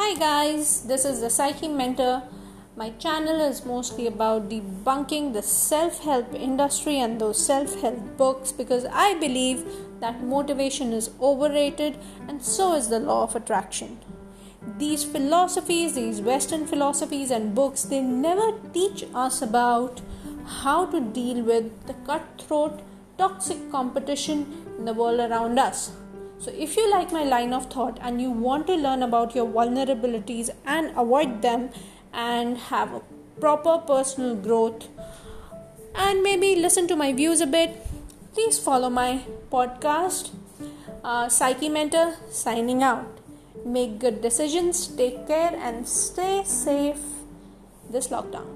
Hi guys, this is the Psyche Mentor. My channel is mostly about debunking the self help industry and those self help books because I believe that motivation is overrated and so is the law of attraction. These philosophies, these Western philosophies and books, they never teach us about how to deal with the cutthroat, toxic competition in the world around us so, if you like my line of thought and you want to learn about your vulnerabilities and avoid them and have a proper personal growth and maybe listen to my views a bit, please follow my podcast. Uh, Psyche Mentor signing out. Make good decisions, take care, and stay safe this lockdown.